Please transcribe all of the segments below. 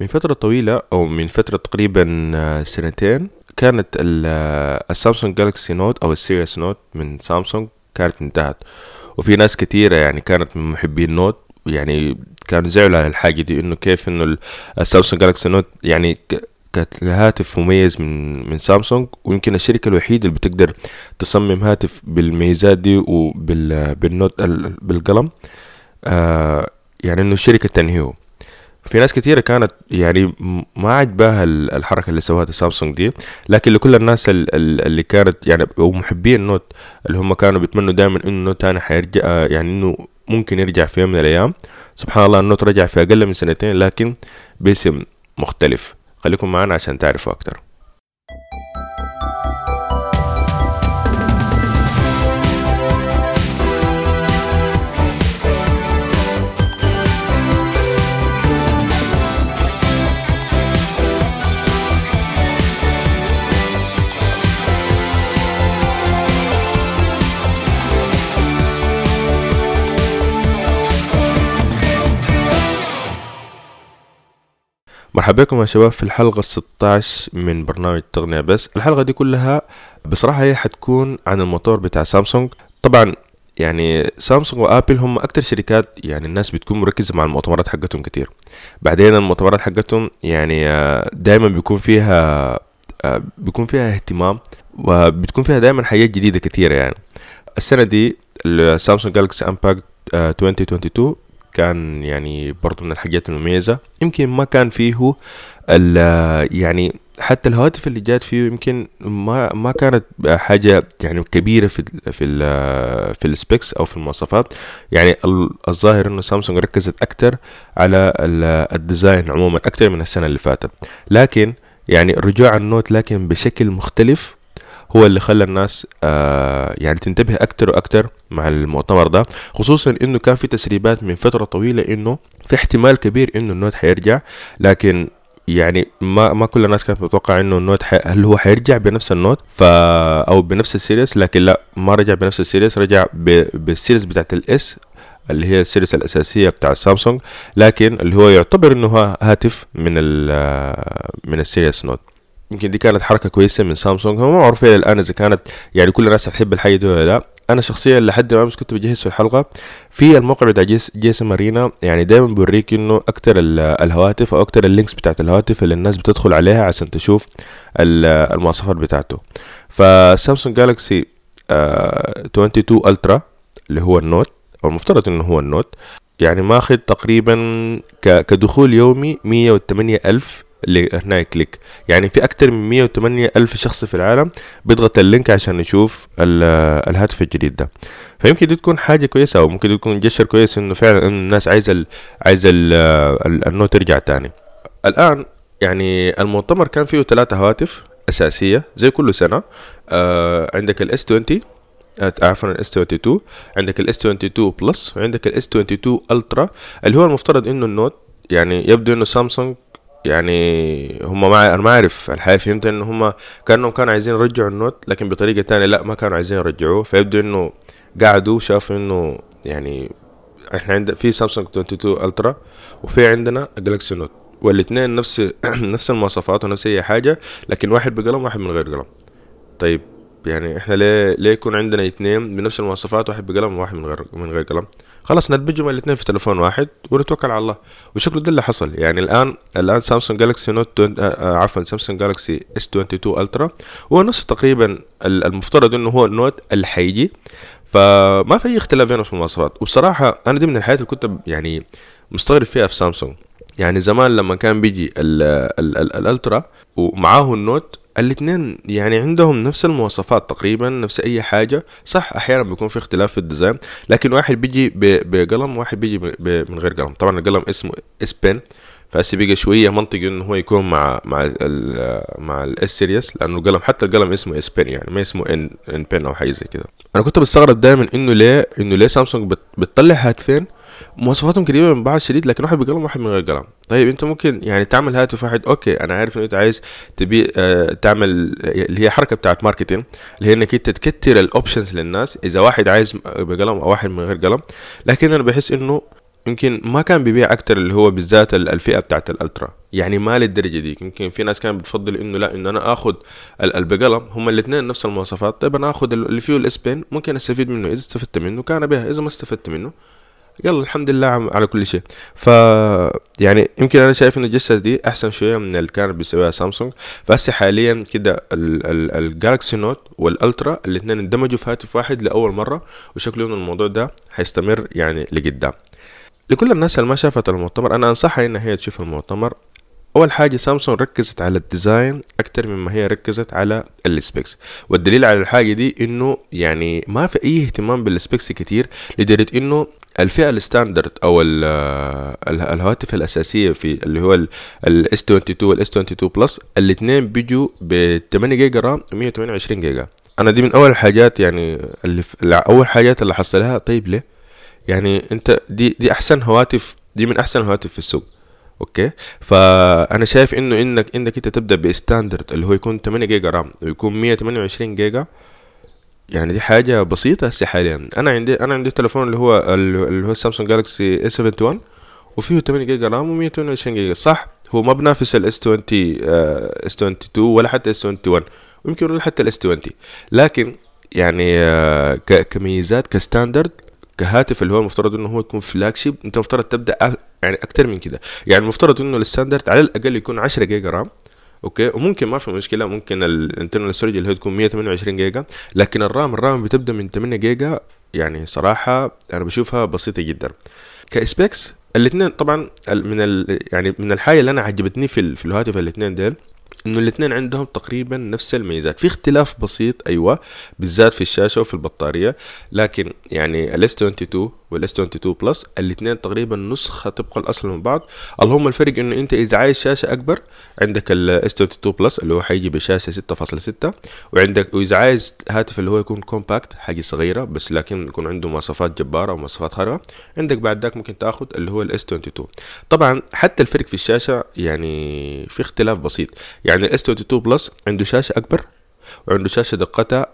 من فترة طويلة أو من فترة تقريبا آه، سنتين كانت آه، ال Samsung Galaxy Note أو ال series Note من سامسونج كانت انتهت. وفي ناس كتيرة يعني كانت من محبين Note يعني كانوا زعلوا على الحاجة دي إنه كيف إنه ال- ال Samsung Galaxy Note يعني كانت هاتف مميز من من سامسونج ويمكن الشركة الوحيدة اللي بتقدر تصمم هاتف بالميزات دي وبال Note بالقلم. آه يعني إنه الشركة تنهيه. في ناس كتيرة كانت يعني ما عجباها ال- الحركة اللي سواها سامسونج دي لكن لكل الناس ال- ال- اللي كانت يعني ومحبين النوت اللي هم كانوا بيتمنوا دائما إنه النوت تاني حيرجع آه، يعني إنه ممكن يرجع في يوم من الأيام. سبحان الله النوت رجع في أقل من سنتين لكن باسم مختلف. خليكم معنا عشان تعرفوا أكتر. مرحبا بكم يا شباب في الحلقة 16 من برنامج تقنية بس. الحلقة دي كلها بصراحة هي حتكون عن المؤتمر بتاع سامسونج. طبعا يعني Samsung و Apple هم أكتر شركات يعني الناس بتكون مركزة مع المؤتمرات حقتهم كتير. بعدين المؤتمرات حقتهم يعني آه، دايما بيكون فيها آه، بيكون فيها اهتمام وبتكون فيها دايما حاجات جديدة كتيرة يعني. السنة دي ال Samsung Galaxy Unpacked 2022 كان يعني برضو من الحاجات المميزة. يمكن ما كان فيه يعني حتى الهواتف اللي جات فيه يمكن ما ما كانت حاجة يعني كبيرة في ال في ال في ال specs أو في المواصفات. يعني ال- الظاهر إنه سامسونج ركزت أكتر على ال- ال design عموما أكتر من السنة اللي فاتت. لكن يعني رجوع ال Note لكن بشكل مختلف هو اللي خلى الناس آه يعني تنتبه أكتر وأكتر مع المؤتمر ده خصوصا إنه كان في تسريبات من فترة طويلة إنه في احتمال كبير إنه ال Note حيرجع لكن يعني ما ما كل الناس كانت متوقع إنه ال Note حي... هل هو حيرجع بنفس ال Note؟ ف أو بنفس ال series لكن لا ما رجع بنفس ال series رجع ب... بال series بتاعت ال S اللي هي ال series الأساسية بتاع سامسونج لكن اللي هو يعتبر إنه ها- هاتف من ال من ال series Note. يمكن دي كانت حركة كويسة من سامسونج. هم ما الآن إذا كانت يعني كل الناس هتحب الحاجة دي ولا لا. أنا شخصيا لحد ما أمس كنت بجهز في الحلقة في الموقع بتاع GSMArena. يعني دايما بيوريك إنه أكتر ال- الهواتف أو أكتر ال links بتاعت الهواتف اللي الناس بتدخل عليها عشان تشوف ال- المواصفات بتاعته. ف Samsung Galaxy 22 Ultra اللي هو ال Note أو المفترض إنه هو ال Note يعني ماخذ تقريبا كدخول يومي 108 ألف هنا click يعني في أكتر من 108 ألف شخص في العالم بيضغط ال link عشان يشوف ال- الهاتف الجديد ده. فيمكن دي تكون حاجة كويسة أو ممكن تكون gesture كويس إنه فعلا إنه الناس عايزة عايزة ال ال- ال Note ترجع تاني. الآن يعني المؤتمر كان فيه ثلاثة هواتف أساسية زي كل سنة. آه عندك ال S 20 آه، عفوا ال S 22 عندك ال S 22 Plus وعندك ال S 22 Ultra اللي هو المفترض إنه ال Note يعني يبدو إنه سامسونج يعني هم ما أنا ما أعرف الحقيقة فهمت إنه هم كأنهم كانوا عايزين يرجعوا ال Note لكن بطريقة تانية لا ما كانوا عايزين يرجعوه. فيبدو إنه قعدوا شافوا إنه يعني إحنا عندنا في سامسونج 22 Ultra وفي عندنا Galaxy Note والاثنين نفس نفس المواصفات ونفس أي حاجة لكن واحد بقلم واحد من غير قلم. طيب يعني إحنا ليه ليه يكون عندنا اثنين بنفس المواصفات واحد بقلم وواحد من غير من غير قلم؟ خلاص ندمجهم الاثنين في تليفون واحد ونتوكل على الله. وشكله ده اللي حصل. يعني الان الآن Samsung Galaxy Note 20 آه، عفوا Samsung Galaxy S 22 Ultra هو نفس تقريبا ال- المفترض إنه هو ال Note اللي حيجي. فما في أي اختلاف بينهم في المواصفات. وبصراحة أنا دي من الحاجات اللي كنت يعني مستغرب فيها في سامسونج يعني زمان لما كان بيجي ال ال ال Ultra ومعاه ال Note الاثنين يعني عندهم نفس المواصفات تقريبا نفس أي حاجة. صح أحيانا بيكون في اختلاف في ال design لكن واحد بيجي بقلم واحد بيجي من غير قلم. طبعا القلم اسمه S Pen فهسه بقى شوية منطقي إنه هو يكون مع مع ال مع ال S series لأنه القلم حتى القلم اسمه S Pen يعني ما اسمه N N Pen أو حاجة زي كده. أنا كنت بستغرب دائما إنه ليه إنه ليه سامسونج بت- بتطلع هاتفين مواصفاتهم قريبه من بعض شديد لكن واحد بقلم واحد من غير قلم طيب انت ممكن يعني تعمل هاتف واحد okay أنا عارف انه انت عايز تبي آه تعمل اللي هي حركة بتاعت ماركتين اللي هي انك انت تكتر ال options للناس اذا واحد عايز بقلم أو واحد من غير قلم لكن أنا بحس انه يمكن ما كان بيبيع أكتر اللي هو بالذات الفئة بتاعت ال Ultra. يعني ما للدرجة دي. يمكن في ناس كانت بتفضل انه لا إنه أنا اخذ البقلم هم الاثنين نفس المواصفات. طيب أنا اخذ اللي فيه ال S Pen ممكن أستفيد منه إذا استفدت منه كان بها إذا ما استفدت منه يلا الحمد لله على كل شيء. ف يعني يمكن أنا شايف ان الجسد دي أحسن شوية من اللي كانت بيسويها سامسونج. فهسه حاليا كده ال Galaxy Note وال Ultra الاثنين اندمجوا في هاتف واحد لأول مرة وشكله انه الموضوع ده حيستمر يعني لقدام. لكل الناس اللي ما شافت المؤتمر أنا أنصحها إن هي تشوف المؤتمر. أول حاجة سامسونج ركزت على ال design أكتر مما هي ركزت على ال specs والدليل على الحاجة دي إنه يعني ما في أي اهتمام بال specs كتير لدرجة إنه الفئة ال standard أو الهواتف الأساسية في اللي هو ال S 22 وال S 22 Plus الاثنين بيجوا ب 8 جيجا RAM و 128 جيجا. أنا دي من أول الحاجات يعني اللي أول حاجات اللي حصلها طيب ليه؟ يعني أنت دي دي أحسن هواتف دي من أحسن الهواتف في السوق. okay؟ فأنا شايف إنه إنك إنك أنت تبدأ ب standard اللي هو يكون 8 جيجا رام ويكون 128 جيجا. يعني دي حاجة بسيطة هسه حاليا. أنا عندي أنا عندي تليفون اللي هو اللي هو سامسونج Galaxy A 71 وفيه 8 جيجا RAM و128 جيجا. صح هو ما بنافس ال S 20 S 22 ولا حتى S 21 ويمكن ولا حتى ال S 20 لكن يعني آه كميزات ك standard كهاتف اللي هو المفترض إنه هو يكون flagship أنت المفترض تبدأ يعني أكتر من كده. يعني المفترض إنه ال standard على الأقل يكون 10 جيجا RAM. okay؟ وممكن ما في مشكلة ممكن ال internal storage اللي هو تكون 128 جيجا لكن ال RAM ال RAM بتبدأ من 8 جيجا يعني صراحة أنا بشوفها بسيطة جدا. ك specs الاثنين طبعا من ال يعني من الحاجة اللي أنا عجبتني في, في الهاتف الاثنين ديل إنه الاثنين عندهم تقريبا نفس الميزات. في اختلاف بسيط أيوه بالذات في الشاشة وفي البطارية لكن يعني ال S 22 وال S 22 Plus الاثنين تقريبا نسخة طبق الأصل من بعض. اللهم الفرق إنه أنت إذا عايز شاشة أكبر عندك ال S 22 Plus اللي هو حيجي بشاشة 6.6 وعندك وإذا عايز هاتف اللي هو يكون compact حاجة صغيرة بس لكن يكون عنده مواصفات جبارة ومواصفات خارقه عندك بعد ذاك ممكن تاخذ اللي هو ال S 22 طبعا حتى الفرق في الشاشة يعني في اختلاف بسيط. يعني ال S 22 Plus عنده شاشة أكبر وعنده شاشة دقتها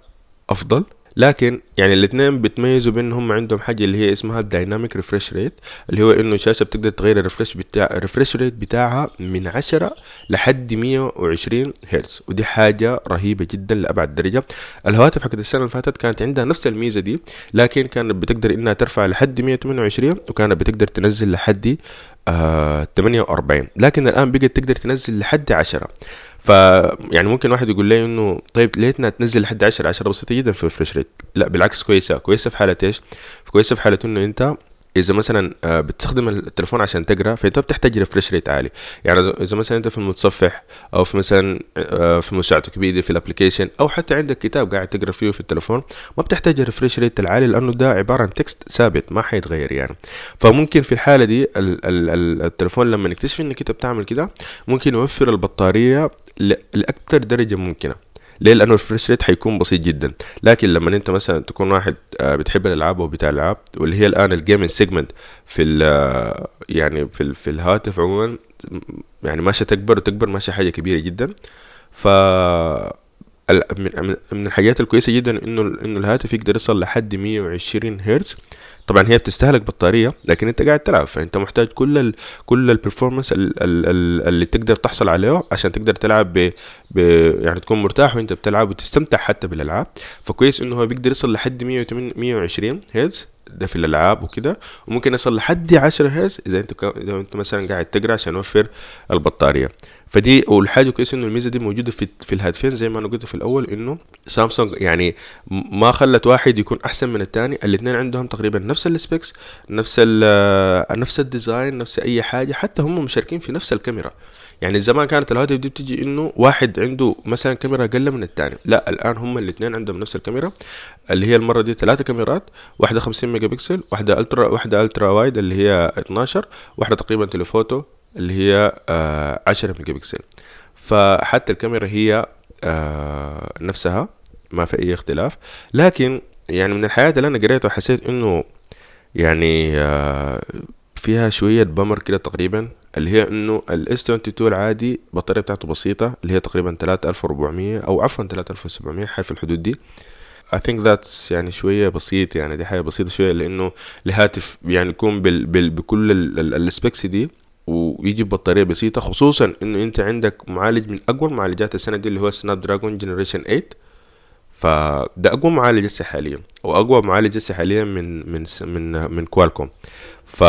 أفضل لكن يعني الاثنين بتميزوا بأنهم عندهم حاجة اللي هي اسمها ال dynamic refresh rate اللي هو إنه الشاشة بتقدر تغير ال refresh بتاع ال refresh rate بتاعها من 10 لحد 120 هرتز ودي حاجة رهيبة جدا لأبعد درجة. الهواتف حقت السنة اللي فاتت كانت عندها نفس الميزة دي لكن كانت بتقدر إنها ترفع لحد 128 وكانت بتقدر تنزل لحد آه 48 لكن الآن بقت تقدر تنزل لحد 10 ف يعني ممكن واحد يقول لي إنه طيب ليتنا تنزل لحد 10 10 بسيطة جدا في ال refresh rate. لا بالعكس كويسة. كويسة في حالة إيش؟ كويسة في حالة إنه أنت إذا مثلا آه، بتستخدم التليفون عشان تقرأ فأنت بتحتاج refresh rate عالي. يعني اذا مثلا أنت في المتصفح أو في مثلا آه، في مساعدتك PDF ال application أو حتى عندك كتاب قاعد تقرأ فيه في التليفون ما بتحتاج ال refresh rate العالي لأنه ده عبارة عن text ثابت ما حيتغير يعني. فممكن في الحالة دي ال ال التليفون لما يكتشف إنك أنت بتعمل كده ممكن يوفر البطارية لاكثر درجة ممكنة. ليه؟ لأنه ال refresh rate حيكون بسيط جدا. لكن لما أنت مثلا تكون واحد آه، بتحب الألعاب أو بتاع ألعاب واللي هي الآن ال gaming segment في ال آه، يعني في, ال في الهاتف عموما يعني ماشية تكبر وتكبر ماشية حاجة كبيرة جدا. ف من الحاجات الكويسة جدا إنه إنه الهاتف يقدر يوصل لحد 120 هرتز طبعا هي بتستهلك بطارية لكن انت قاعد تلعب فانت محتاج كل ال كل البرفورمانس اللي تقدر تحصل عليه عشان تقدر تلعب ب, ب يعني تكون مرتاح وانت بتلعب وتستمتع حتى بالألعاب. فكويس إنه هو بيقدر يوصل لحد 120 هرتز ده في الألعاب وكده. وممكن يصل لحد 10 هرتز إذا انت إذا انت مثلا قاعد تقرأ عشان يوفر البطارية. فدي والحاجة كويسه إنه الميزة دي موجودة في في الهاتفين زي ما أنا قلت في الأول إنه سامسونج يعني ما خلت واحد يكون أحسن من الثاني الاثنين عندهم تقريبا نفس ال specs نفس نفس ال design نفس أي حاجة حتى هم مشاركين في نفس الكاميرا. يعني زمان كانت الهاتف دي بتجي إنه واحد عنده مثلا كاميرا أقل من الثاني لا الآن هم الاثنين عندهم نفس الكاميرا اللي هي المرة دي ثلاثة كاميرات واحدة 50 ميجا بكسل واحدة ultra واحدة ultra wide اللي هي 12 واحدة تقريبا telephoto اللي هي آه 10 ميجا بكسل فحتى الكاميرا هي آه نفسها ما في أي اختلاف. لكن يعني من الحاجات اللي أنا قريتها حسيت إنه يعني آه فيها شوية bummer كده تقريبا اللي هي إنه ال S 22 العادي البطارية بتاعته بسيطة اللي هي تقريبا 3400 أو عفوا 3700 حاجة في الحدود دي. I think that's يعني شوية بسيط يعني دي حاجة بسيطة شوية لأنه الهاتف يعني يكون بال بال بكل ال specs دي ويجي ببطارية بسيطة خصوصا انه أنت عندك معالج من أقوى معالجات السنة دي اللي هو Snapdragon generation 8 فده أقوى معالج هسه حاليا وأقوى معالج هسه حاليا من من من من كوالكوم ف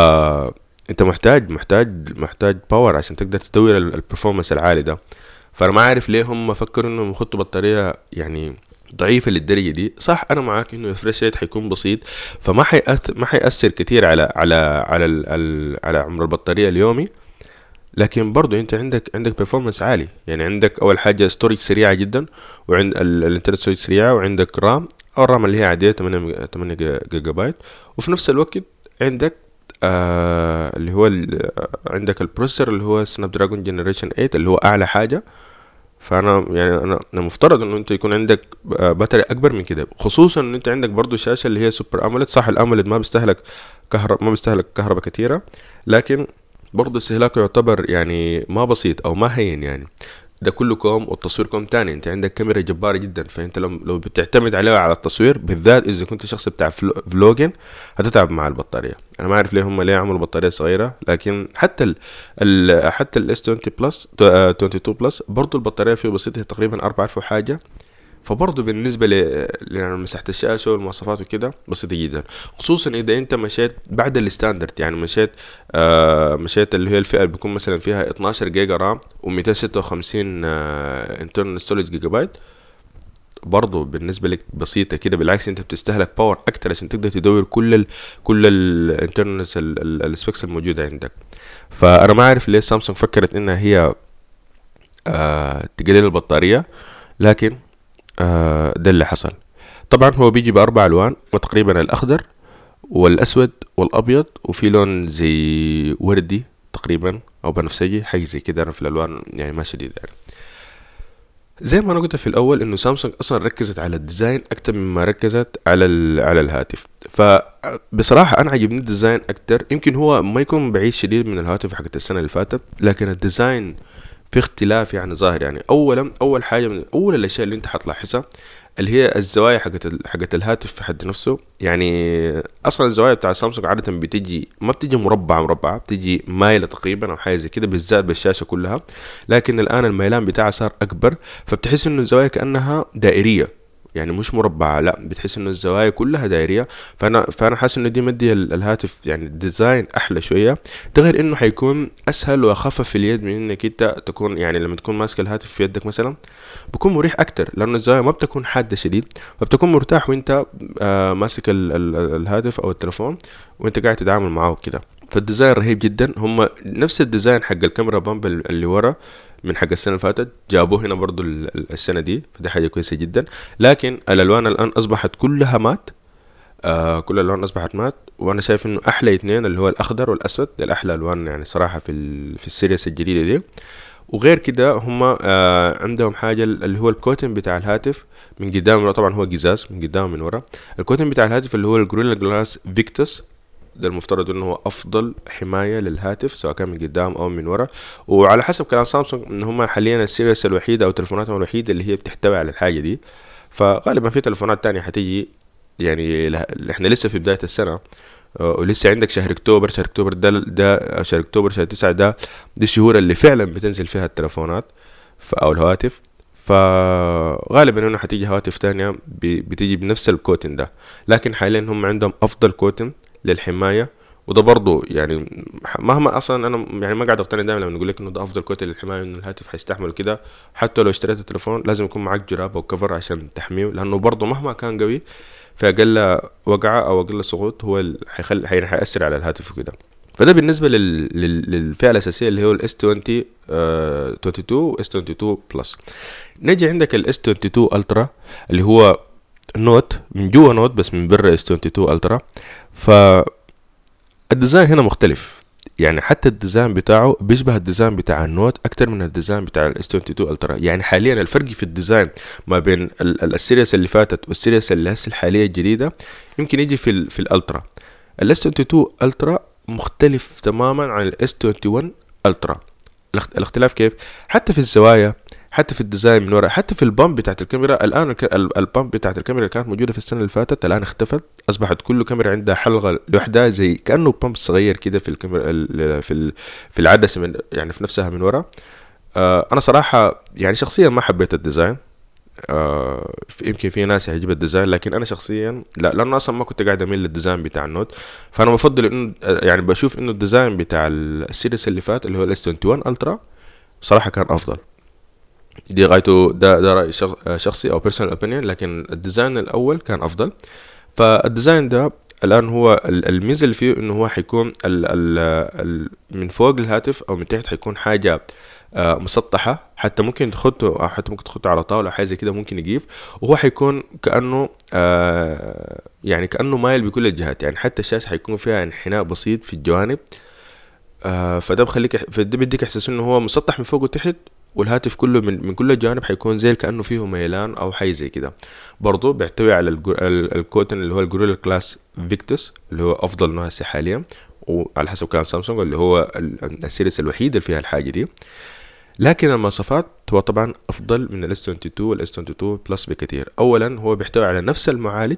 انت محتاج محتاج محتاج power عشان تقدر تدور ال performance العالي ده. فأنا ما عارف ليه هم فكروا إنهم يحطوا بطارية يعني ضعيفة للدرجة دي صح أنا معاك إنه ال refresh rate حيكون بسيط فما حيأثر ما حيأثر كتير على على على ال على عمر البطارية اليومي لكن برضو أنت عندك عندك performance عالي يعني عندك أول حاجة storage سريعة جدا وعند ال internal storage سريعة وعندك RAM أو ال RAM اللي هي عادية 8 8 جيجا بايت وفي نفس الوقت عندك آه اللي هو عندك ال processor اللي هو Snapdragon generation 8 اللي هو أعلى حاجة فأنا يعني أنا مفترض إنه أنت يكون عندك battery أكبر من كده خصوصا إن أنت عندك برضو شاشة اللي هي super AMOLED صح ال AMOLED ما بيستهلك كهرباء ما بيستهلك كهرباء كثيره لكن برضه استهلاكه يعتبر يعني ما بسيط أو ما هين يعني. ده كله كوم والتصوير كوم تاني. انت عندك كاميرا جبارة جدا. فأنت لو لو بتعتمد عليها على التصوير بالذات إذا كنت شخص بتاع vlogging هتتعب مع البطارية. أنا ما أعرف ليه هم ليه عملوا بطارية صغيرة لكن حتى ال ال حتى ال S 20 Plus 22 Plus برضه البطارية فيه بسيطة تقريبا 4000 وحاجة. فبرضه بالنسبة لمساحة الشاشة والمواصفات وكده بسيطة جدا. خصوصا إذا أنت مشيت بعد ال standard يعني مشيت آه مشيت اللي هي الفئة اللي بيكون مثلا فيها 12 جيجا RAM و256 آه internal storage جيجا بايت برضه بالنسبة لك بسيطة كده. بالعكس أنت بتستهلك power أكتر عشان تقدر تدور كل ال كل ال internals ال specs الموجودة عندك. فأنا ما أعرف ليه سامسونج فكرت إنها هي آه تقلل البطارية لكن آه ده اللي حصل. طبعا هو بيجي بأربع ألوان وتقريبا الأخضر والأسود والأبيض وفي لون زي وردي تقريبا أو بنفسجي حاجة زي كده. أنا في الألوان يعني ما شديد يعني. زي ما أنا قلت في الأول إنه سامسونج أصلا ركزت على ال design أكتر مما ركزت على على الهاتف. فبصراحه أنا عجبني ال design أكتر. يمكن هو ما يكون بعيد شديد من الهاتف حقت السنة اللي فاتت لكن ال design في اختلاف يعني ظاهر يعني. اولا أول حاجة من أول الأشياء اللي أنت حتلاحظها اللي هي الزوايا حقت حقت الهاتف في حد نفسه. يعني أصلا الزوايا بتاع سامسونج عادة بتجي ما بتجي مربعة مربعة بتجي مايلة تقريبا أو حاجة زي كده بالذات بالشاشة كلها. لكن الآن الميلان بتاعها صار أكبر فبتحس إنه الزوايا كأنها دائرية. يعني مش مربعة لا بتحس إنه الزوايا كلها دايرية. فأنا فأنا حاسس إنه دي مدي الهاتف يعني ال design أحلى شوية. ده غير إنه حيكون أسهل وأخفف في اليد من إنك أنت تكون يعني لما تكون ماسك الهاتف في يدك مثلا بكون مريح أكتر لأنه الزوايا ما بتكون حادة شديد فبتكون مرتاح وأنت آه ماسك ال ال الهاتف أو التلفون وأنت قاعد تتعامل معاه كده فال design رهيب جدا. هم نفس ال design حق ال camera bump اللي ورا. من حق السنة اللي فاتت جابوه هنا برضو السنة دي فدي حاجة كويسة جدا. لكن الألوان الآن أصبحت كلها matte. آه كل الألوان أصبحت matte. وأنا شايف إنه أحلى اثنين اللي هو الأخضر والأسود ده الأحلى ألوان يعني صراحة في في ال series الجديدة دي. وغير كده هم آه عندهم حاجة اللي هو ال coating بتاع الهاتف من قدام طبعا هو قزاز من قدام من ورا. ال coating بتاع الهاتف اللي هو ال Gorilla Glass Victus ده المفترض إنه هو أفضل حماية للهاتف سواء كان من قدام أو من ورا. وعلى حسب كلام سامسونج إن هم حاليا ال series الوحيدة أو تليفوناتهم الوحيدة اللي هي بتحتوي على الحاجة دي. فغالبا في تليفونات تانية حتيجي يعني إحنا لسه في بداية السنة آه، ولسه عندك شهر أكتوبر شهر أكتوبر ده ده شهر أكتوبر شهر تسعة ده دي الشهور اللي فعلا بتنزل فيها التليفونات أو الهواتف. فغالبا إنه حتيجي هواتف تانية بتيجي بنفس ال coating ده. لكن حاليا هم عندهم أفضل coating للحماية. وده برضه يعني مهما أصلا أنا يعني ما قاعد أقتنع دائما لما نقول لك إنه ده أفضل coating للحماية انه الهاتف حيستحمل كده. حتى لو اشتريت التليفون لازم يكون معك جراب أو كفر عشان تحميه لأنه برضه مهما كان قوي في أقل وقعة أو أقل سقوط هو حيخلي حيأثر على الهاتف وكده. فده بالنسبة لل... لل... للفئة الأساسية اللي هو ال S 20 آه 22 و S 22 Plus نجي عندك ال S 22 Ultra اللي هو Note من جوا Note بس من برا S 22 Ultra. ف ال design هنا مختلف. يعني حتى ال design بتاعه بيشبه ال design بتاع ال Note أكتر من ال design بتاع ال S 22 Ultra. يعني حاليا الفرق في ال design ما بين ال series اللي فاتت وال series اللي هسه الحالية الجديدة يمكن يجي في ال في ال Ultra. ال S 22 Ultra مختلف تماما عن ال S 21 Ultra. الاختلاف كيف؟ حتى في الزوايا حتى في ال design من ورا حتى في ال bump بتاعت الكاميرا الآن ال bump بتاعت الكاميرا اللي كانت موجودة في السنة اللي فاتت الآن اختفت أصبحت كل كاميرا عندها حلقة لوحدها زي كأنه bump صغير كده في الكاميرا في في العدسة من يعني في نفسها من ورا. آه أنا صراحة يعني شخصيا ما حبيت ال design. آه يمكن في ناس يعجب ال design لكن أنا شخصيا لا لأنه أصلا ما كنت قاعد أميل لل design بتاع ال Note. فأنا بفضل إنه يعني بشوف إنه ال design بتاع ال series اللي فات اللي هو ال S 21 Ultra صراحة كان أفضل. دي غايته ده ده رأي شخصي أو personal opinion لكن ال design الأول كان أفضل. فال design ده الآن هو الميزة اللي فيه إنه هو حيكون ال ال من فوق الهاتف أو من تحت حيكون حاجة آه، مسطحة. حتى ممكن تخطه أو حتى ممكن تخطه على طاولة حاجة زي كده ممكن يقيف وهو حيكون كأنه آه يعني كأنه مايل بكل الجهات. يعني حتى الشاشة حيكون فيها انحناء بسيط في الجوانب. آه فده بخليك فده بيديك إحساس إنه هو مسطح من فوق وتحت. والهاتف كله من, من كل الجوانب حيكون زي كأنه فيه ميلان أو حاجة زي كده. برضو بيحتوي على ال coating اللي هو ال Gorilla Glass Victus اللي هو أفضل نوع حاليا وعلى حسب كلام سامسونج اللي هو ال series الوحيد اللي فيها الحاجة دي. لكن المواصفات هو طبعا أفضل من ال S 22 وال S 22 Plus بكثير. أولا هو بيحتوي على نفس المعالج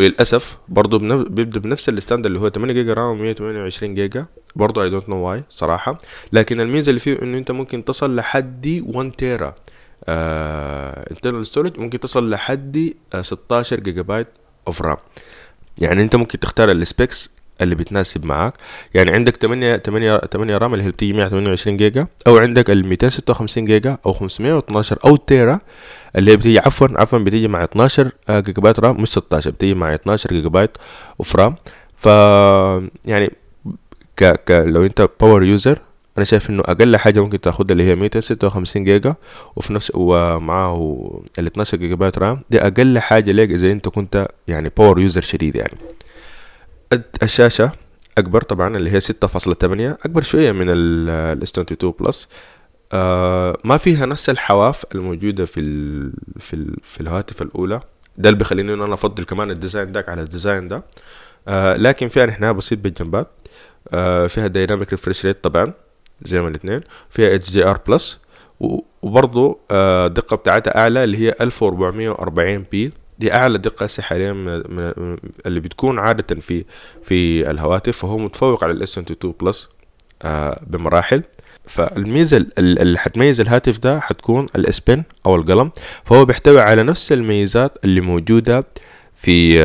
وللأسف برضه بيبدأ بنفس ال standard اللي هو 8 جيجا RAM و 128 جيجا. برضه I don't know why صراحة. لكن الميزة اللي فيه إنه أنت ممكن تصل لحد 1 تيرا internal storage ممكن تصل لحد 16 جيجا بايت of RAM يعني أنت ممكن تختار ال specs اللي بتناسب معاك. يعني عندك 8 8 8 RAM اللي هي بتيجي 128 جيجا أو عندك ال 256 جيجا أو 512 أو تيرا اللي هي بتيجي عفوا عفوا بتيجي مع 12 جيجا بايت RAM مش 16 بتيجي مع 12 جيجا بايت of RAM. ف يعني ك, ك لو انت power user أنا شايف إنه أقل حاجة ممكن تاخدها اللي هي 256 جيجا وفي نفس ومعاه ال 12 جيجا بايت RAM دي أقل حاجة ليك إذا أنت كنت يعني power user شديد يعني. الشاشة أكبر طبعا اللي هي ستة فاصلة تمانية أكبر شوية من ال S 22 Plus آه ما فيها نفس الحواف الموجودة في ال في ال في الهواتف الأولى. ده اللي بيخليني أنا أفضل كمان ال design داك على ال design ده. آه لكن فيها انحناء بسيط بالجنبات. آه فيها dynamic refresh rate طبعا زي ما الاثنين فيها HDR plus وبرضه آه الدقة بتاعتها أعلى اللي هي 1440 p دي أعلى دقة حاليا من اللي بتكون عادة في في الهواتف فهو متفوق على ال S 22 Plus آه بمراحل. فالميزة اللي حتميز الهاتف ده حتكون ال S Pen أو القلم. فهو بيحتوي على نفس الميزات اللي موجودة آه، في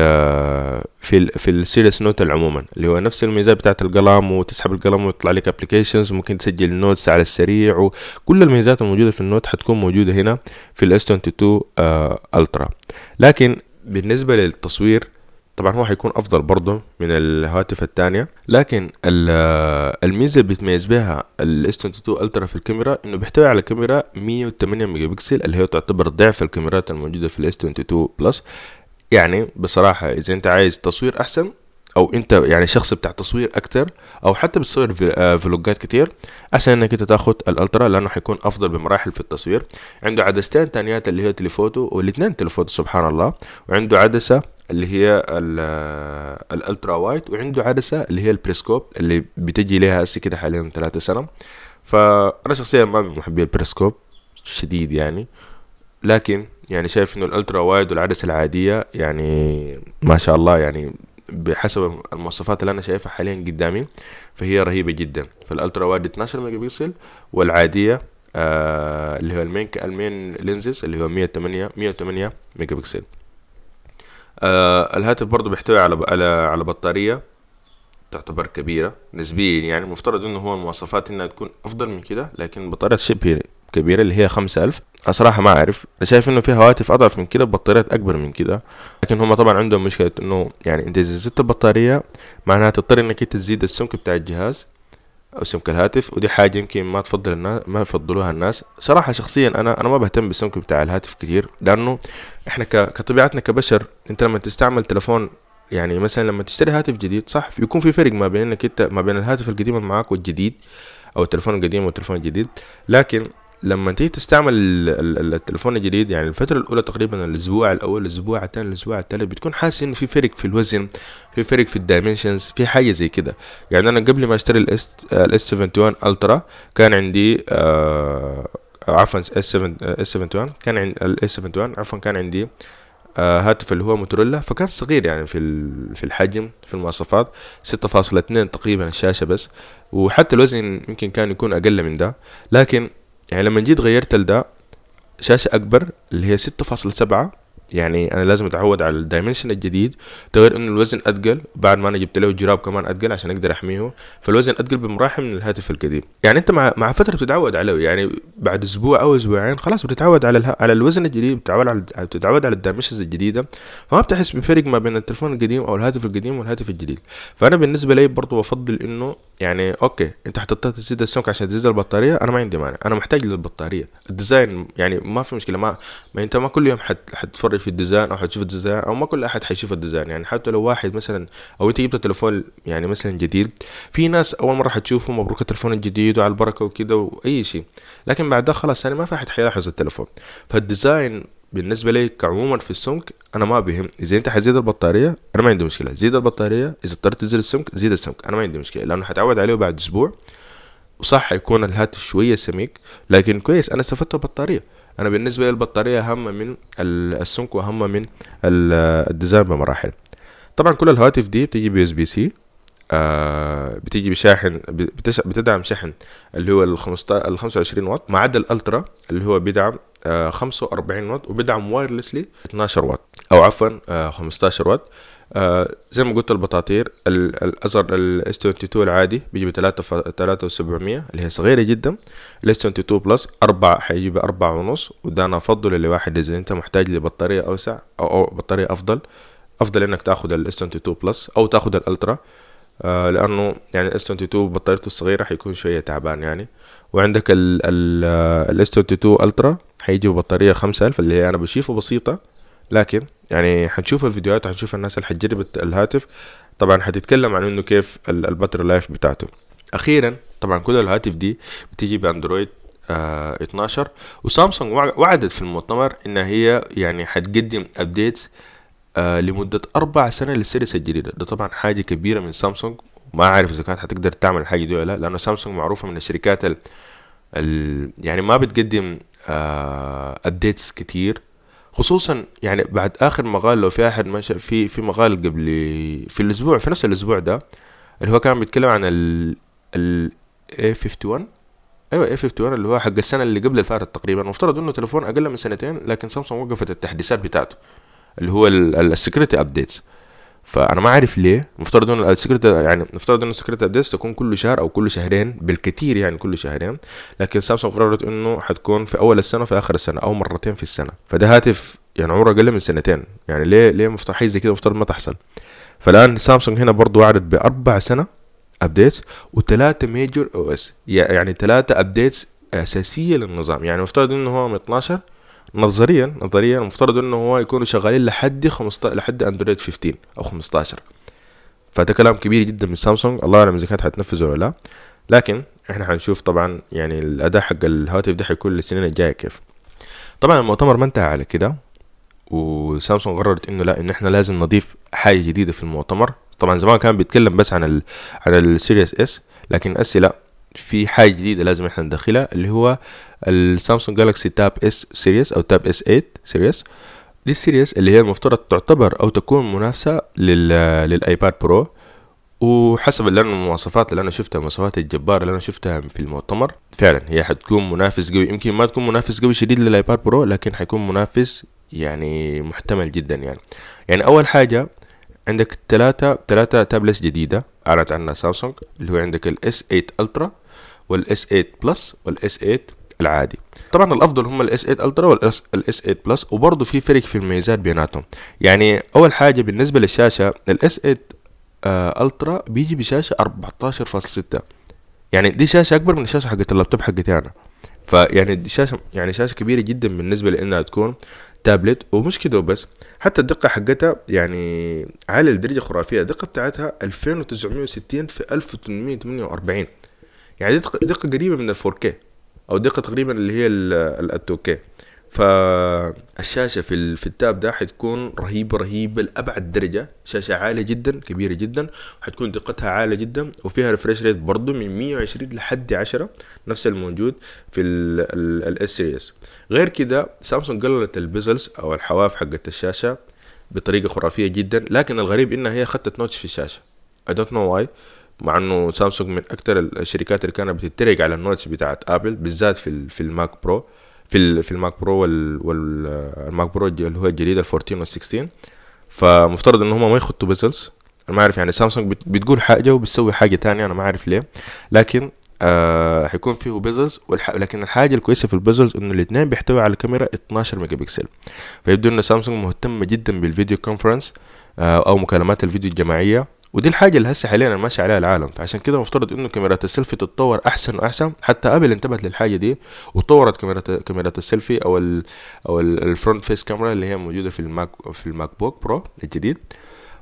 في ال series Note عموما اللي هو نفس الميزات بتاعت القلم وتسحب القلم ويطلع لك applications ممكن تسجل notes على السريع وكل الميزات الموجودة في ال Note حتكون موجودة هنا في ال S 22 Ultra لكن بالنسبة للتصوير طبعا هو حيكون أفضل برضه من الهواتف الثانية لكن آه، الميزة اللي بيتميز بها ال S 22 Ultra في الكاميرا إنه بيحتوي على كاميرا 108 ميجا بكسل اللي هي تعتبر ضعف الكاميرات الموجودة في ال S 22 Plus يعني بصراحة إذا أنت عايز تصوير أحسن أو أنت يعني شخص بتاع تصوير أكتر أو حتى بتصور آه، vlog ات كتير أحسن إنك أنت تاخد ال Ultra لأنه حيكون أفضل بمراحل في التصوير. عنده عدستين تانيات اللي هي telephoto والاثنين telephoto سبحان الله. وعنده عدسة اللي هي آه، ال ultra wide وعنده عدسة اللي هي البريسكوب اللي بتجي لها هسه كده حاليا ثلاثة سنة. فأنا شخصيا ما من محبي البريسكوب شديد يعني. لكن يعني شايف إنه ال ultra wide والعدسة العادية يعني ما شاء الله يعني بحسب المواصفات اللي أنا شايفها حاليا قدامي فهي رهيبة جدا. فال ultra wide 12 ميجا بكسل والعادية آه اللي هو ال main ال main lenses اللي هو 108 108 ميجا بكسل آه الهاتف برضه بيحتوي على على على بطارية تعتبر كبيرة نسبيا يعني المفترض إنه هو المواصفات إنها تكون أفضل من كده لكن بطارية شبه كبيرة اللي هي خمسة ألف. صراحة ما أعرف. أنا شايف إنه في هواتف أضعف من كده ببطاريات أكبر من كده. لكن هم طبعا عندهم مشكلة إنه يعني أنت إذا زدت البطارية معناها تضطر إنك أنت تزيد السمك بتاع الجهاز أو سمك الهاتف. ودي حاجة يمكن ما تفضل الناس ما يفضلوها الناس. صراحة شخصيا أنا أنا ما بهتم بالسمك بتاع الهاتف كتير لأنه إحنا كطبيعتنا كبشر أنت لما تستعمل تلفون يعني مثلا لما تشتري هاتف جديد صح يكون في فرق ما بين إنك أنت ما بين الهاتف القديم اللي معاك والجديد أو التلفون القديم والتلفون الجديد. لكن لما تيجي تستعمل التليفون الجديد يعني الفترة الأولى تقريبا الأسبوع الأول الأسبوع الثاني الأسبوع الثالث بتكون حاسس إنه في فرق في الوزن في فرق في ال dimensions في حاجة زي كده. يعني أنا قبل ما أشتري ال S 71 Ultra كان عندي آه عفوا S 7 S 71 كان عند ال S 71 عفوا كان عندي آه هاتف اللي هو موتورولا فكان صغير يعني في في الحجم في المواصفات 6.2 تقريبا الشاشة بس وحتى الوزن يمكن كان يكون أقل من ده. لكن يعني لما جيت غيرت لده شاشة أكبر اللي هي 6.7 يعني أنا لازم أتعود على ال dimension الجديد تغير إنه الوزن اثقل بعد ما أنا جبت له جراب كمان اثقل عشان أقدر أحميه فالوزن اثقل بمراحل من الهاتف القديم. يعني أنت مع مع فترة بتتعود عليه يعني بعد أسبوع أو أسبوعين خلاص بتتعود على اله... على الوزن الجديد بتتعود على بتتعود على ال dimensions الجديدة فما بتحس بفرق ما بين التليفون القديم أو الهاتف القديم والهاتف الجديد. فأنا بالنسبة لي برضو بفضل إنه يعني okay أنت حطيت تزيد السمك عشان تزيد البطارية أنا ما عندي مانع أنا محتاج للبطارية. ال design يعني ما في مشكلة ما, ما أنت ما كل يوم حت... حتتفرج في ال design أو حتشوف ال design أو ما كل أحد حيشوف ال design. يعني حتى لو واحد مثلا أو أنت جبت تليفون يعني مثلا جديد في ناس أول مرة حتشوفه مبروك التليفون الجديد وعلى البركة وكده وأي شيء. لكن بعد ده خلاص يعني ما في أحد حيلاحظ التليفون. فال design بالنسبة لي كعموما في السمك أنا ما بهم. إذا أنت حزيد البطارية أنا ما عندي مشكلة. زيد البطارية إذا اضطريت تزيد السمك زيد السمك أنا ما عندي مشكلة. لأنه حتعود عليه بعد أسبوع وصح حيكون الهاتف شوية سميك لكن كويس أنا استفدت البطاريه أنا بالنسبة لي البطارية أهم من السمك وأهم من ال design بمراحل. طبعا كل الهواتف دي بتيجي ب USB-C آه بتيجي بشاحن بتدعم شحن اللي هو ال 15 ال 25 واط ما عدا ال Ultra اللي هو بيدعم آه 45 واط وبيدعم wirelessly 12 واط أو عفوا آه 15 واط. آه زي ما قلت البطاطير الأزر ال S 22 العادي بيجي ب 3700 اللي هي صغيرة جدا. ال S 22 Plus 4 حيجي ب 4 ونص وده أنا أفضل لواحد إذا أنت محتاج لبطارية أوسع أو, أو بطارية أفضل أفضل إنك تاخذ ال S 22 Plus أو تاخذ ال Ultra آه لأنه يعني ال S 22 بطاريته الصغيرة حيكون شوية تعبان يعني. وعندك ال S 22 Ultra حيجي ببطاريه 5000 اللي هي أنا بشوفه بسيطة لكن يعني حنشوف الفيديوهات وحنشوف الناس اللي حتجرب الهاتف. طبعا حتتكلم عن إنه كيف ال battery life بتاعته. أخيرا طبعا كل الهاتف دي بتيجي بأندرويد آه 12 وسامسونج وعدت في المؤتمر انها هي يعني حتقدم updates آه لمدة أربع سنة لل series الجديدة. ده طبعا حاجة كبيرة من سامسونج. ما عارف إذا كانت حتقدر تعمل الحاجة دي ولا لا لأنه سامسونج معروفة من الشركات ال, ال يعني ما بتقدم آه updates كتير. خصوصا يعني بعد آخر مقال لو في أحد ماشي في في مقال قبل في الأسبوع في نفس الأسبوع ده اللي هو كان بيتكلم عن ال ال A51. أيوه A51 اللي هو حق السنة اللي قبل اللي فاتت تقريبا. مفترض إنه تليفون أقل من سنتين لكن سامسونج وقفت التحديثات بتاعته اللي هو ال security updates فأنا ما أعرف ليه. مفترض إنه ال security يعني مفترض إنه ال security updates تكون كل شهر أو كل شهرين بالكثير يعني كل شهرين. لكن سامسونج قررت إنه حتكون في أول السنة في آخر السنة أو مرتين في السنة. فده هاتف يعني عمره أقل من سنتين. يعني ليه ليه حاجة زي كده مفترض ما تحصل؟ فالآن سامسونج هنا برضو وعدت بأربع سنة updates وثلاثة major OS يعني ثلاثة updates أساسية للنظام. يعني مفترض إنه هو من 12 نظريا نظريا المفترض إنه هو يكونوا شغالين لحد 15 لحد أندرويد 15 أو 15 فده كلام كبير جدا من سامسونج. الله اعلم إذا كانت حتنفذه ولا لا. لكن إحنا حنشوف طبعا يعني الأداء حق الهواتف ده حيكون للسنين الجاية كيف. طبعا المؤتمر ما انتهى على كده وسامسونج قررت إنه لا إن إحنا لازم نضيف حاجة جديدة في المؤتمر. طبعا زمان كان بيتكلم بس عن ال عن ال series S لكن اسي لا. في حاجة جديدة لازم إحنا ندخلها اللي هو السامسونج جالكسي تاب اس series أو تاب اس 8 series دي ال series اللي هي المفترض تعتبر أو تكون منافسه للايباد برو وحسب اللي أنا المواصفات اللي أنا شفتها المواصفات الجبارة اللي أنا شفتها في المؤتمر فعلا هي حتكون منافس قوي. يمكن ما تكون منافس قوي شديد للايباد برو لكن حيكون منافس يعني محتمل جدا يعني. يعني أول حاجة عندك ثلاثة ثلاثة tablets جديدة أعلنت عنها سامسونج اللي هو عندك ال S8 Ultra وال S8 Plus وال S8 العادي. طبعا الأفضل هم ال S8 Ultra وال S8 Plus وبرضه في فرق في الميزات بيناتهم. يعني أول حاجة بالنسبة للشاشة ال S8 Ultra بيجي بشاشة 14.6 يعني دي شاشة أكبر من الشاشة حقت اللابتوب حقتي أنا. فيعني دي شاشة يعني شاشة كبيرة جدا بالنسبة لإنها تكون تابلت ومش كده وبس. حتى الدقة حقتها يعني عالية لدرجة خرافية. الدقة بتاعتها 2960 في 1848 يعني دقة, دقة قريبة من ال 4K أو دقة تقريبا اللي هي ال 2K فالشاشة في في ال tab ده حتكون رهيبة رهيبة لأبعد درجة. شاشة عالية جدا كبيرة جدا وحتكون دقتها عالية جدا وفيها refresh rate برضه من 120 لحد 10 نفس الموجود في ال S series غير كده سامسونج قللت ال bezels أو الحواف حقت الشاشة بطريقة خرافية جدا لكن الغريب إنها هي خطت notch في الشاشة. I don't know why. مع إنه سامسونج من أكثر الشركات اللي كانت بتتريق على ال notch بتاعت آبل بالذات في في الماك برو في في الماك برو والماك برو اللي هو الجديد ال 14 وال 16 فمفترض إن هم ما يخطوا bezels أنا ما أعرف يعني سامسونج بتقول حاجة وبتسوي حاجة تانية أنا ما أعرف ليه. لكن آه حيكون فيه bezels والح... لكن الحاجة الكويسة في ال bezels إنه الاثنين بيحتوي على كاميرا 12 ميجا بكسل فيبدو ان سامسونج مهتمة جدا بال video conference آه أو مكالمات الفيديو الجماعية. ودي الحاجة اللي هسه حاليا ماشي عليها العالم. فعشان كده مفترض إنه كاميرات السيلفي تتطور أحسن وأحسن حتى ابل انتبهت للحاجة دي وطورت كاميرات كاميرات السيلفي أو ال أو ال front face camera اللي هي موجودة في الماك في الماك بوك برو الجديد.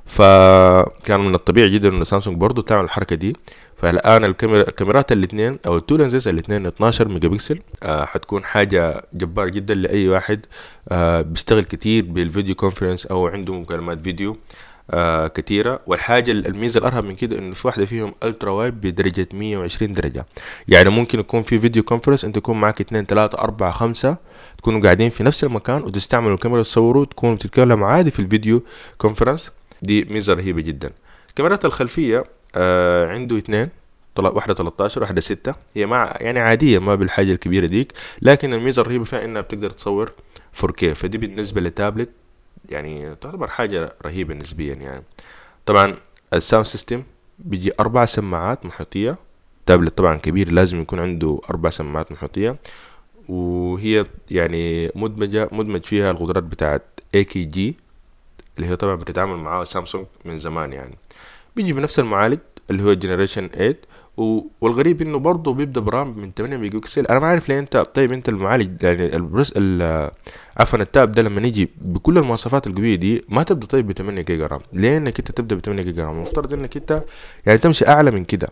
فكان من الطبيعي جدا ان سامسونج برضو تعمل الحركة دي. فالآن الكاميرا الكاميرات الاثنين أو ال two lenses الاثنين 12 ميجا بكسل آه حتكون حاجة جبار جدا لأي واحد آه بيشتغل كتير بال video conference أو عنده مكالمات فيديو. آه كثيره والحاجة الميزة الأرهب من كده انه في واحدة فيهم ultra wide بدرجة 120 درجة. يعني ممكن يكون في video conference أنت يكون معك 2 3 4 5 تكونوا قاعدين في نفس المكان وتستعملوا الكاميرا تصوروا تكونوا بتتكلموا عادي في ال video conference دي ميزة رهيبة جدا. كاميرات الخلفية آه عنده اثنين واحدة 13 واحدة 6 هي مع يعني عادية ما بالحاجة الكبيرة ديك. لكن الميزة الرهيبة فيها إنها بتقدر تصور 4K فدي بالنسبة لتابلت. يعني تعتبر حاجة رهيبة نسبيا يعني. طبعا ال sound system بيجي أربع سماعات محيطية. تابلت طبعا كبير لازم يكون عنده أربع سماعات محيطية. وهي يعني مدمجة مدمج فيها القدرات بتاعت AKG اللي هي طبعا بتتعامل معاه سامسونج من زمان يعني. بيجي بنفس المعالج اللي هو generation 8 والغريب إنه برضه بيبدأ ب RAM من 8 ميجا بكسل أنا ما عارف ليه انت طيب أنت المعالج يعني البرس عفوا ال tab ده لما يجي بكل المواصفات القوية دي ما تبدأ طيب ب 8 جيجا RAM. ليه إنك أنت تبدأ ب 8 جيجا RAM؟ المفترض إنك أنت يعني تمشي أعلى من كده.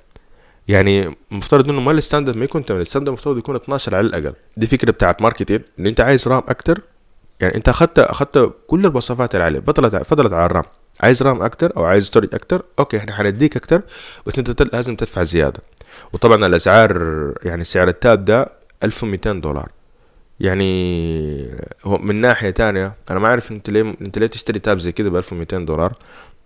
يعني مفترض إنه ما ال standard ما يكون 8 ال standard المفترض يكون 12 على الأقل. دي فكرة بتاعت marketing. إن أنت عايز RAM أكتر يعني أنت اخذت أخذت كل المواصفات العالية فضلت فضلت على ال RAM. عايز RAM أكتر أو عايز storage أكتر؟ okay إحنا حنديك أكتر بس أنت لازم تدفع زيادة. وطبعا الأسعار يعني سعر ال tab ده 1200 دولار. يعني هو من ناحية تانية أنا ما اعرف أنت ليه أنت ليه تشتري tab زي كده ب 1200 دولار؟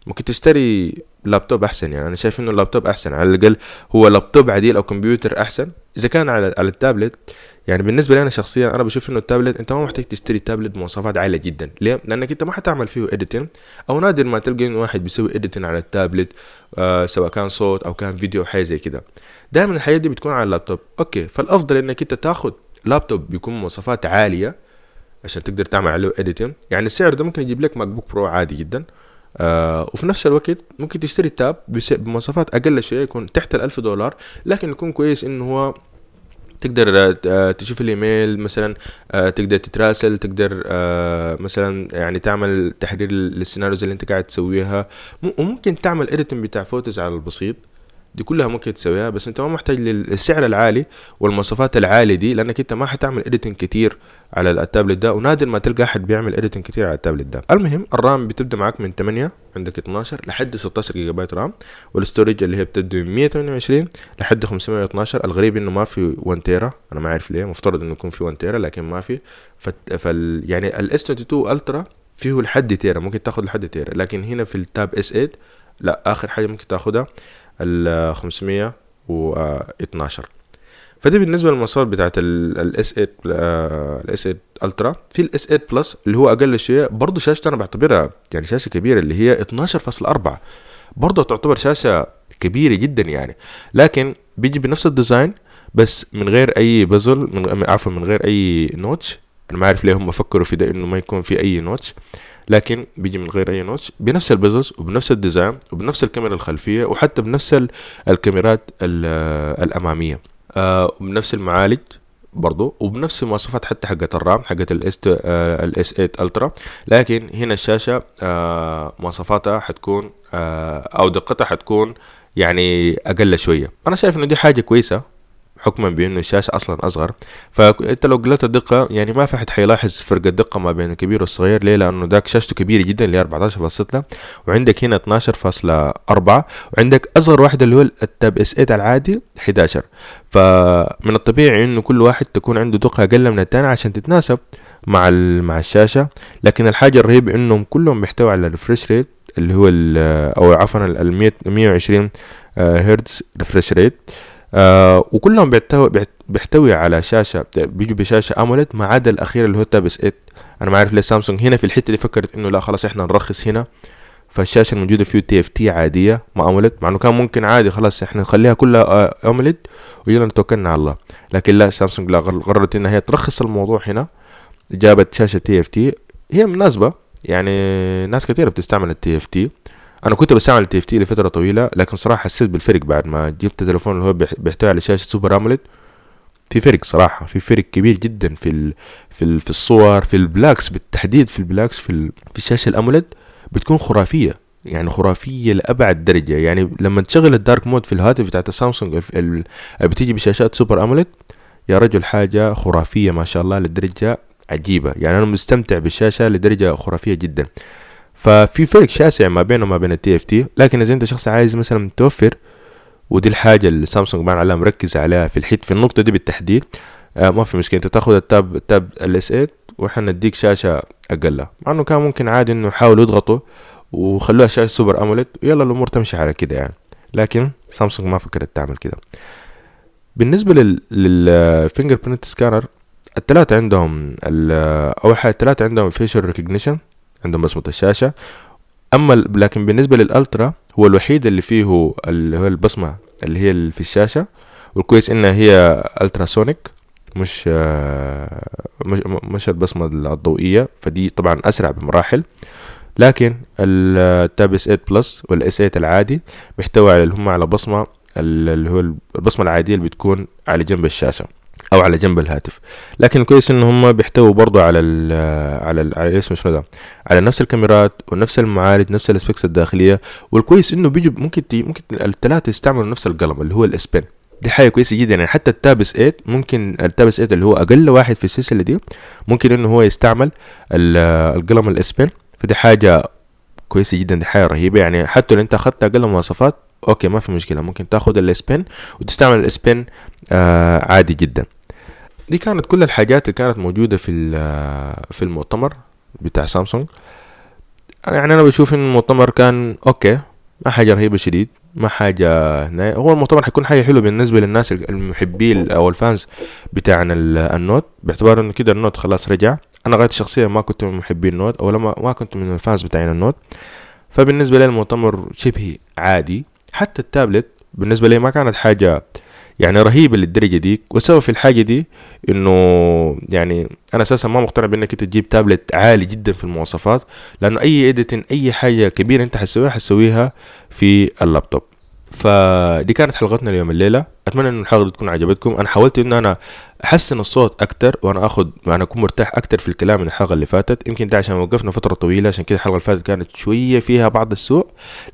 ممكن تشتري لابتوب أحسن يعني أنا شايف إنه اللابتوب أحسن على الأقل هو لابتوب عديل أو كمبيوتر أحسن. إذا كان على على التابلت يعني بالنسبة لي أنا شخصيا أنا بشوف إنه التابلت أنت ما محتاج تشتري تابلت بمواصفات عالية جدا. ليه؟ لأنك أنت ما حتعمل فيه editing أو نادر ما تلقى إنه واحد بيسوي editing على التابلت آه سواء كان صوت أو كان فيديو حاجة زي كده. دائما الحاجات دي بتكون على ال laptop. okay فالأفضل إنك أنت تاخد لابتوب بيكون مواصفات عالية عشان تقدر تعمل عليه editing يعني السعر ده ممكن يجيب لك ماك بوك برو عادي جدا. آه وفي نفس الوقت ممكن تشتري tab بمواصفات أقل شيء يكون تحت الألف دولار لكن يكون كويس إنه هو تقدر آه، تشوف الإيميل مثلا آه، تقدر تتراسل تقدر آه، مثلا يعني تعمل تحرير لل scenarios اللي أنت قاعد تسويها. وممكن تعمل editing بتاع photos على البسيط. دي كلها ممكن تسويها بس أنت ما محتاج للسعر العالي والمواصفات العالية دي لأنك أنت ما حتعمل editing كتير. على التابلت ده ونادر ما تلقى أحد بيعمل editing كتير على التابلت ده. المهم ال RAM بتبدأ معاك من 8 عندك 12 لحد 16 جيجا بايت RAM وال storage اللي هي بتبدا من 128 لحد 512 الغريب إنه ما في 1 تيرا أنا ما عارف ليه مفترض إنه يكون في 1 تيرا لكن ما في. فال يعني ال S 22 Ultra فيه لحد تيرا ممكن تاخد لحد تيرا لكن هنا في ال Tab S 8 لا آخر حاجة ممكن تاخدها ال 512 فدي بالنسبة للمواصفات بتاعت ال S 8 ال S 8 Ultra في ال S 8 Plus اللي هو أقل شيء برضه شاشته أنا بعتبرها يعني شاشة كبيرة اللي هي 12.4 برضه تعتبر شاشة كبيرة جدا يعني. لكن بيجي بنفس ال design بس من غير أي bezel من عفوا من غير أي notch. أنا ما أعرف ليه هم فكروا في ده إنه ما يكون في أي notch. لكن بيجي من غير أي notch. بنفس ال bezels وبنفس ال design وبنفس الكاميرا الخلفية وحتى بنفس الكاميرات الأمامية. آه وبنفس المعالج برضو وبنفس المواصفات حتى حقت ال RAM حقت ال S ال S 8 Ultra لكن هنا الشاشة آه مواصفاتها حتكون آه أو دقتها حتكون يعني أقل شوية. أنا شايف إنه دي حاجة كويسة. حكما بأنه الشاشة أصلا أصغر. فأنت لو قلت الدقه يعني ما في حد حيلاحظ فرق الدقة ما بين الكبير والصغير. ليه؟ لأنه ذاك شاشته كبيرة جدا اللي 14.6 وعندك هنا 12.4 وعندك أصغر واحد اللي هو التاب إس 8 العادي 11 فمن الطبيعي إنه كل واحد تكون عنده دقة أقل من الثاني عشان تتناسب مع مع الشاشة. لكن الحاجة الرهيبه إنهم كلهم بيحتوي على ال refresh rate اللي هو أو عفوا ال 120 هرتز refresh rate آه وكلهم بيحتوي بيحتوي على شاشة بيجوا بشاشة AMOLED ما عدا الأخير اللي هو ال Tab S 8 أنا ما عارف ليه سامسونج هنا في الحتة دي فكرت إنه لا خلاص إحنا نرخص هنا. فالشاشة الموجودة فيه TFT عادية ما AMOLED مع إنه كان ممكن عادي خلاص إحنا نخليها كلها AMOLED ويلا نتوكلنا على الله. لكن لا سامسونج لا قررت إنها هي ترخص الموضوع هنا. جابت شاشة TFT. هي مناسبة يعني ناس كثيرة بتستعمل ال TFT. أنا كنت بستعمل ال TFT لفترة طويلة لكن صراحة حسيت بالفرق بعد ما جبت تليفون اللي هو بيحتوي على شاشه super AMOLED في فرق صراحة في فرق كبير جدا في ال في ال في الصور في ال blacks بالتحديد في ال blacks في في الشاشة ال AMOLED بتكون خرافية يعني خرافية لأبعد درجة. يعني لما تشغل ال dark mode في الهاتف بتاعت السامسونج اللي بتيجي بشاشات super AMOLED يا رجل حاجة خرافية ما شاء الله لدرجة عجيبة. يعني أنا مستمتع بالشاشة لدرجة خرافية جدا. ففي فرق شاسع ما بينه وما بين ال TFT لكن إذا أنت شخص عايز مثلا توفر ودي الحاجة اللي سامسونج بان عليها مركز عليها في الحتة في النقطة دي بالتحديد آه ما في مشكلة. أنت تاخد ال Tab ال Tab ال S 8 وإحنا نديك شاشة أقل. مع إنه كان ممكن عادي إنه يحاولوا يضغطوا وخلوها شاشة super AMOLED ويلا الأمور تمشي على كده يعني. لكن سامسونج ما فكرت تعمل كده. بالنسبة لل لل fingerprint scanner الثلاثة عندهم أول حاجة الثلاثة عندهم facial recognition عندهم بصمة الشاشة أما لكن بالنسبة لل Ultra هو الوحيد اللي فيه هو البصمة اللي هي في الشاشة. والكويس إنها هي ultrasonic مش مش مش البصمة الضوئية. فدي طبعا أسرع بمراحل. لكن ال Tab S 8 Plus وال S 8 العادي بيحتوي على اللي هم على بصمة اللي هو البصمة العادية اللي بتكون على جنب الشاشة. أو على جنب الهاتف. لكن الكويس إن هم بيحتووا برضو على ال على ال على اسمه شنو ده. على نفس الكاميرات ونفس المعالج نفس ال specs الداخلية. والكويس إنه بيجوا ممكن تي ممكن الثلاثه يستعملوا نفس القلم اللي هو ال S Pen دي حاجة كويسة جدا. يعني حتى ال Tab S 8 ممكن ال Tab S 8 اللي هو أقل واحد في السلسلة دي ممكن إنه هو يستعمل القلم ال S Pen فدي حاجة كويسة جدا. دي حاجة رهيبة. يعني حتى لو أنت أخذت أقل مواصفات okay ما في مشكلة. ممكن تاخد ال S Pen وتستعمل ال S Pen آه عادي جدا. دي كانت كل الحاجات اللي كانت موجودة في في المؤتمر بتاع سامسونج. يعني أنا بشوف إن المؤتمر كان okay ما حاجة رهيبة شديد ما حاجة هو المؤتمر حيكون حاجة حلوة بالنسبة للناس المحبين أو ال fans بتاع ال Note باعتبار انه كده ال Note خلاص رجع. أنا غايتو شخصيا ما كنت من محبين ال Note أو لما ما كنت من ال fans بتاعين ال Note. فبالنسبة لي المؤتمر شبه عادي. حتى التابلت بالنسبة لي ما كانت حاجة يعني رهيبة للدرجة دي. والسبب في الحاجة دي إنه يعني أنا أساسا ما مقتنع بإنك أنت تجيب تابلت عالي جدا في المواصفات لأنه أي editing أي حاجة كبيرة أنت حتسويها حتسويها في اللابتوب. فدي كانت حلقتنا اليوم الليلة. أتمنى إن الحلقة تكون عجبتكم. أنا حاولت إن أنا أحسن الصوت أكتر وأنا اخذ وأنا أكون مرتاح أكتر في الكلام من الحلقة اللي فاتت. يمكن ده عشان وقفنا فترة طويلة عشان كده الحلقة اللي فاتت كانت شوية فيها بعض السوء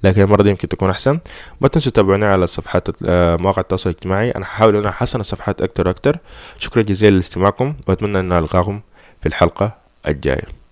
لكن المرة دي يمكن تكون أحسن. ما تنسوا تتابعوني على صفحات آه، مواقع التواصل الاجتماعي. أنا هحاول إن أحسن الصفحات أكتر وأكتر. شكرا جزيلا لاستماعكم وأتمنى إن ألقاكم في الحلقة الجاية.